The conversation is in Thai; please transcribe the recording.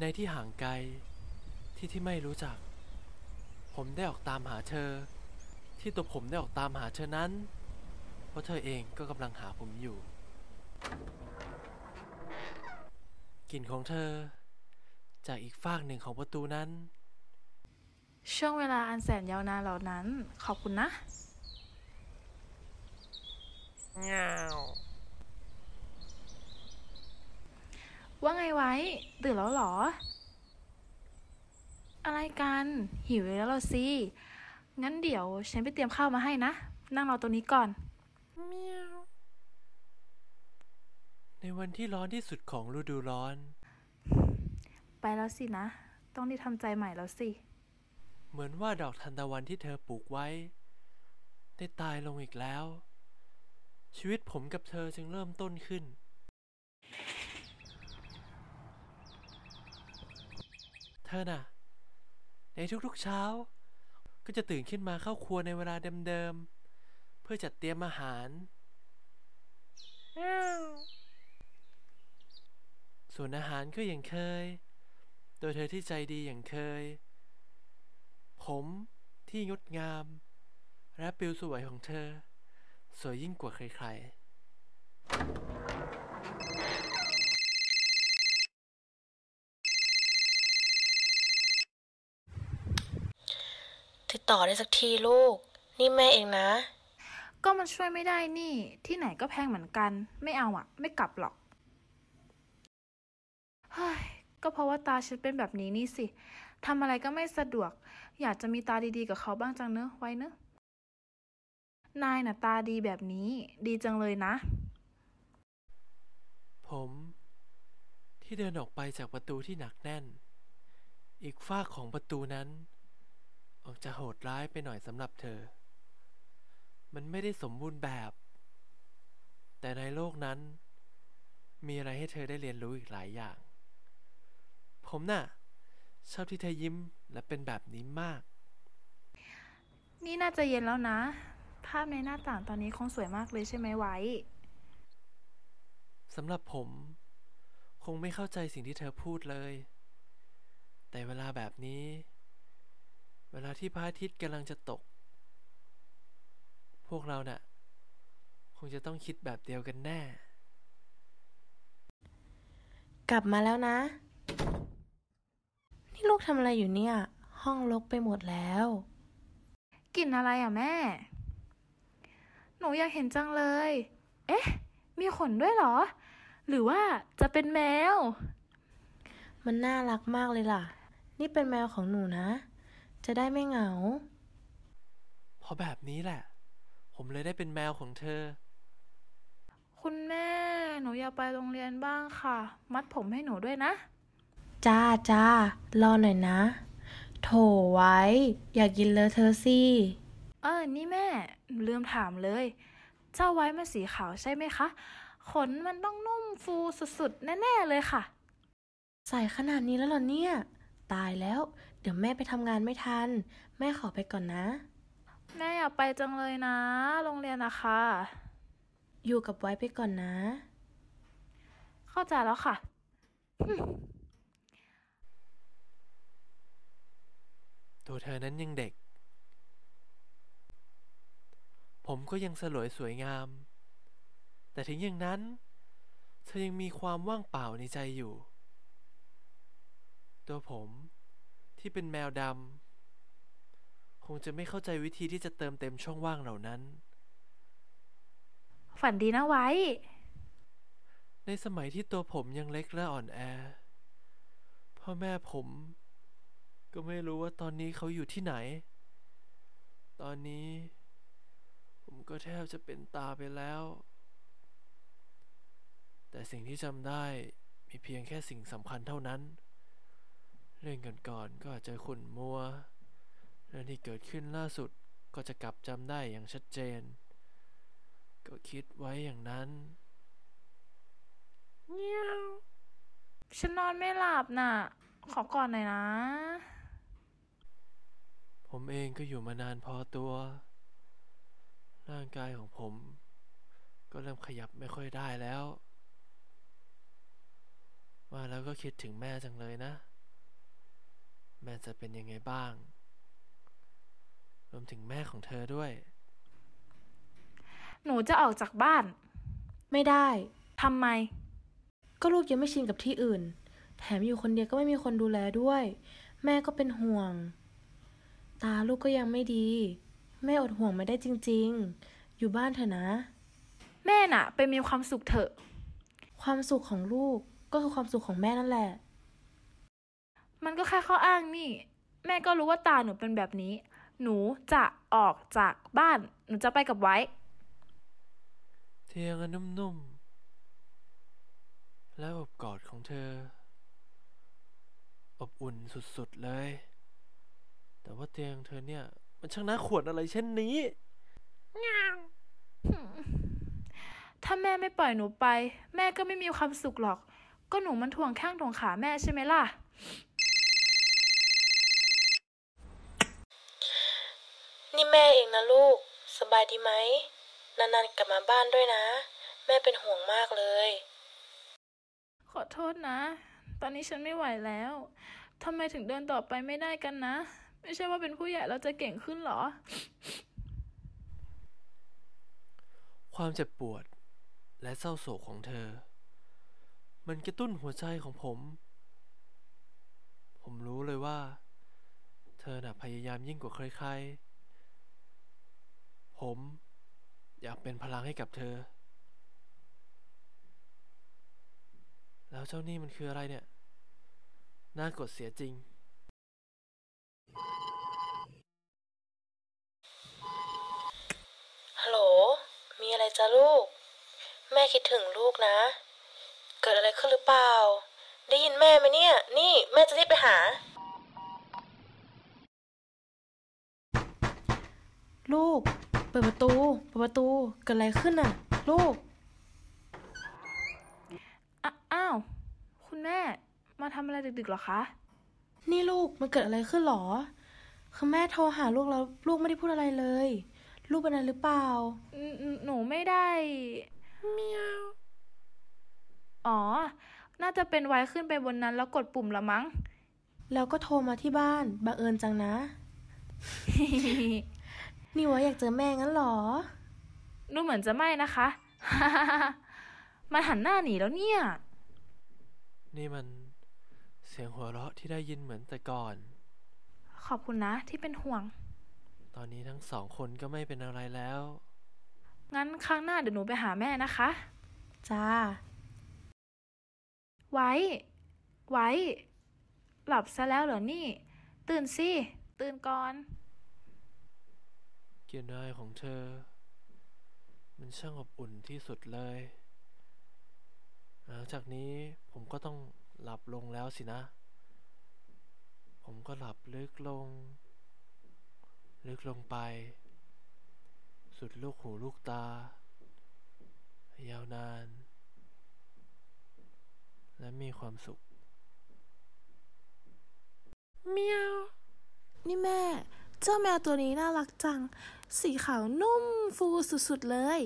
ในที่ห่างไกล ที่ที่ไม่รู้จัก ผมได้ออกตามหาเธอ ที่ตัวผมได้ออกตามหาเธอนั้น เพราะเธอเองก็กำลังหาผมอยู่ กลิ่นของเธอ จากอีกฝากหนึ่งของประตูนั้น ช่วงเวลาอันแสนยาวนานเหล่านั้น ขอบคุณนะ ว่าไงไว้ ตื่นแล้วเหรอ อะไรกัน หิวแล้วเหรอสิงั้นเดี๋ยวฉันไปเตรียมข้าวมาให้นะ นั่งรอตรงนี้ก่อน ในวันที่ร้อนที่สุดของฤดูร้อน ไปแล้วสินะ ต้องได้ทำใจใหม่แล้วสิ เหมือนว่าดอกทานตะวันที่เธอปลูกไว้ ได้ตายลงอีกแล้ว ชีวิตผมกับเธอจึงเริ่มต้นขึ้น เธอน่ะ ในทุกๆเช้า ก็จะตื่นขึ้นมาเข้าครัวในเวลาเดิมๆ เพื่อจัดเตรียมอาหาร ส่วนอาหารก็อย่างเคย โดยเธอที่ใจดีอย่างเคย ผมที่งดงาม และปิวสวยของเธอ สวยยิ่งกว่าใครๆ ติดต่อได้สักทีลูก นี่แม่เองนะ ก็มันช่วยไม่ได้นี่ ที่ไหนก็แพงเหมือนกัน ไม่เอาอะไม่กลับหรอกเฮ้ยก็เพราะว่าตาฉันเป็นแบบนี้นี่สิทำอะไรก็ไม่สะดวก อยากจะมีตาดีๆกับเขาบ้างจังเนอะไว้เนอะนายน่ะตาดีแบบนี้ ดีจังเลยนะ ผม ที่เดินออกไปจากประตูที่หนักแน่น อีกฝากของประตูนั้น ออกจะโหดร้ายไปหน่อยสำหรับเธอ มันไม่ได้สมบูรณ์แบบ แต่ในโลกนั้น มีอะไรให้เธอได้เรียนรู้อีกหลายอย่าง ผมน่ะ ชอบที่เธอยิ้มและเป็นแบบนี้มาก นี่น่าจะเย็นแล้วนะ ภาพในหน้าต่างตอนนี้คงสวยมากเลยใช่ไหมไว้ สำหรับผม คงไม่เข้าใจสิ่งที่เธอพูดเลย แต่เวลาแบบนี้ เวลาที่พระอาทิตย์กำลังจะตก พวกเราน่ะ คงจะต้องคิดแบบเดียวกันแน่ กลับมาแล้วนะ นี่ลูกทำอะไรอยู่เนี่ย ห้องรกไปหมดแล้ว กลิ่นอะไรอะแม่ หนูอยากเห็นจังเลย เอ๊ะ มีขนด้วยเหรอ หรือว่าจะเป็นแมว มันน่ารักมากเลยล่ะ นี่เป็นแมวของหนูนะ จะได้ไม่เหงา เพราะแบบนี้แหละ ผมเลยได้เป็นแมวของเธอ คุณแม่ หนูอยากไปโรงเรียนบ้างค่ะ มัดผมให้หนูด้วยนะ จ้าจ้ารอหน่อยนะ โถไว้ อยากกินเลอะเธอะสิเออ นี่แม่ลืมถามเลย เจ้าไว้มันสีขาวใช่ไหมคะ ขนมันต้องนุ่มฟูสุดๆ แน่ ๆ เลยค่ะ ใส่ขนาดนี้แล้วเหรอเนี่ย ตายแล้ว เดี๋ยวแม่ไปทำงานไม่ทัน แม่ขอไปก่อนนะ แม่อยากไปจังเลยนะ โรงเรียนนะคะ อยู่กับไว้ไปก่อนนะ เข้าใจแล้วค่ะ ตัวเธอนั้นยังเด็ก ผมก็ยังสลวยสวยงาม แต่ถึงอย่างนั้น เธอยังมีความว่างเปล่าในใจอยู่ ตัวผมที่เป็นแมวดำคงจะไม่เข้าใจวิธีที่จะเติมเต็มช่องว่างเหล่านั้น ฝันดีนะไว้ ในสมัยที่ตัวผมยังเล็กและอ่อนแอ พ่อแม่ผม ก็ไม่รู้ว่าตอนนี้เขาอยู่ที่ไหน ตอนนี้ ผมก็แทบจะเป็นตาไปแล้ว แต่สิ่งที่จำได้มีเพียงแค่สิ่งสำคัญเท่านั้น เรื่องก่อนๆก็อาจจะขุ่นมัว เรื่องที่เกิดขึ้นล่าสุดก็จะกลับจำได้อย่างชัดเจน ก็คิดไว้อย่างนั้นฉันนอนไม่หลับน่ะ ขอก่อนหน่อยนะ ผมเองก็อยู่มานานพอตัว ร่างกายของผม ก็เริ่มขยับไม่ค่อยได้แล้ว ว่าแล้วก็คิดถึงแม่จังเลยนะ แม่จะเป็นยังไงบ้าง รวมถึงแม่ของเธอด้วย หนูจะออกจากบ้าน ไม่ได้ ทำไม ก็ลูกยังไม่ชินกับที่อื่น แถมอยู่คนเดียวก็ไม่มีคนดูแลด้วย แม่ก็เป็นห่วง ตาลูกก็ยังไม่ดี แม่อดห่วงไม่ได้จริง ๆ อยู่บ้านเถอะนะ แม่น่ะ ไปมีความสุขเถอะ ความสุขของลูกก็คือความสุขของแม่นั่นแหละ มันก็แค่ข้ออ้างนี่ แม่ก็รู้ว่าตาหนูเป็นแบบนี้ หนูจะออกจากบ้าน หนูจะไปกับไว้เตียงอันนุ่มๆ และอบกอดของเธอ อบอุ่นสุดๆเลย แต่ว่าเตียงเธอเนี่ย มันช่างน่าขวดอะไรเช่นนี้ ถ้าแม่ไม่ปล่อยหนูไป แม่ก็ไม่มีความสุขหรอก ก็หนูมันถ่วงแข้งถ่วงขาแม่ใช่ไหมล่ะ นี่แม่เองนะลูก สบายดีไหม นานๆกลับมาบ้านด้วยนะ แม่เป็นห่วงมากเลย ขอโทษนะ ตอนนี้ฉันไม่ไหวแล้วทำไมถึงเดินต่อไปไม่ได้กันนะ ไม่ใช่ว่าเป็นผู้ใหญ่เราจะเก่งขึ้นหรอ ความเจ็บปวดและเศร้าโศกของเธอ มันกระตุ้นหัวใจของผม ผมรู้เลยว่า เธอน่ะพยายามยิ่งกว่าใครๆ ผม อยากเป็นพลังให้กับเธอ แล้วเจ้านี่มันคืออะไรเนี่ย น่ากดเสียจริง ฮัลโหล มีอะไรจ้ะลูก แม่คิดถึงลูกนะ เกิดอะไรขึ้นหรือเปล่า ได้ยินแม่ไหมเนี่ย นี่แม่จะรีบไปหา ลูก เปิดประตู เปิดประตู เกิดอะไรขึ้นน่ะ ลูกอะอ้าว คุณแม่ มาทำอะไรดึกๆเหรอคะ นี่ลูก มันเกิดอะไรขึ้นหรอ คือแม่โทรหาลูกแล้ว ลูกไม่ได้พูดอะไรเลย ลูกเป็นอะไรหรือเปล่า หนหนูไม่ได้เมียว อ๋อ น่าจะเป็นไว้ขึ้นไปบนนั้นแล้วกดปุ่มละมั้ง แล้วก็โทรมาที่บ้าน บังเอิญจังนะ นี่วะอยากเจอแม่งั้นหรอ ดูเหมือนจะไม่นะคะ มันหันหน้าหนีแล้วเนี่ย นี่มันเสียงหัวเราะที่ได้ยินเหมือนแต่ก่อน ขอบคุณนะที่เป็นห่วง ตอนนี้ทั้งสองคนก็ไม่เป็นอะไรแล้ว งั้นครั้งหน้าเดี๋ยวหนูไปหาแม่นะคะ จ้า ไว้ ไว้ หลับซะแล้วเหรอนี่ ตื่นสิ ตื่นก่อน กลิ่นอายของเธอ มันช่างอบอุ่นที่สุดเลย หลังจากนี้ผมก็ต้องหลับลงแล้วสินะ ผมก็หลับลึกลง ลึกลงไป สุดลูกหูลูกตา ยาวนาน และมีความสุข เมียว นี่แม่ เจ้าแมวตัวนี้น่ารักจัง สีขาวนุ่มฟูสุดๆเลย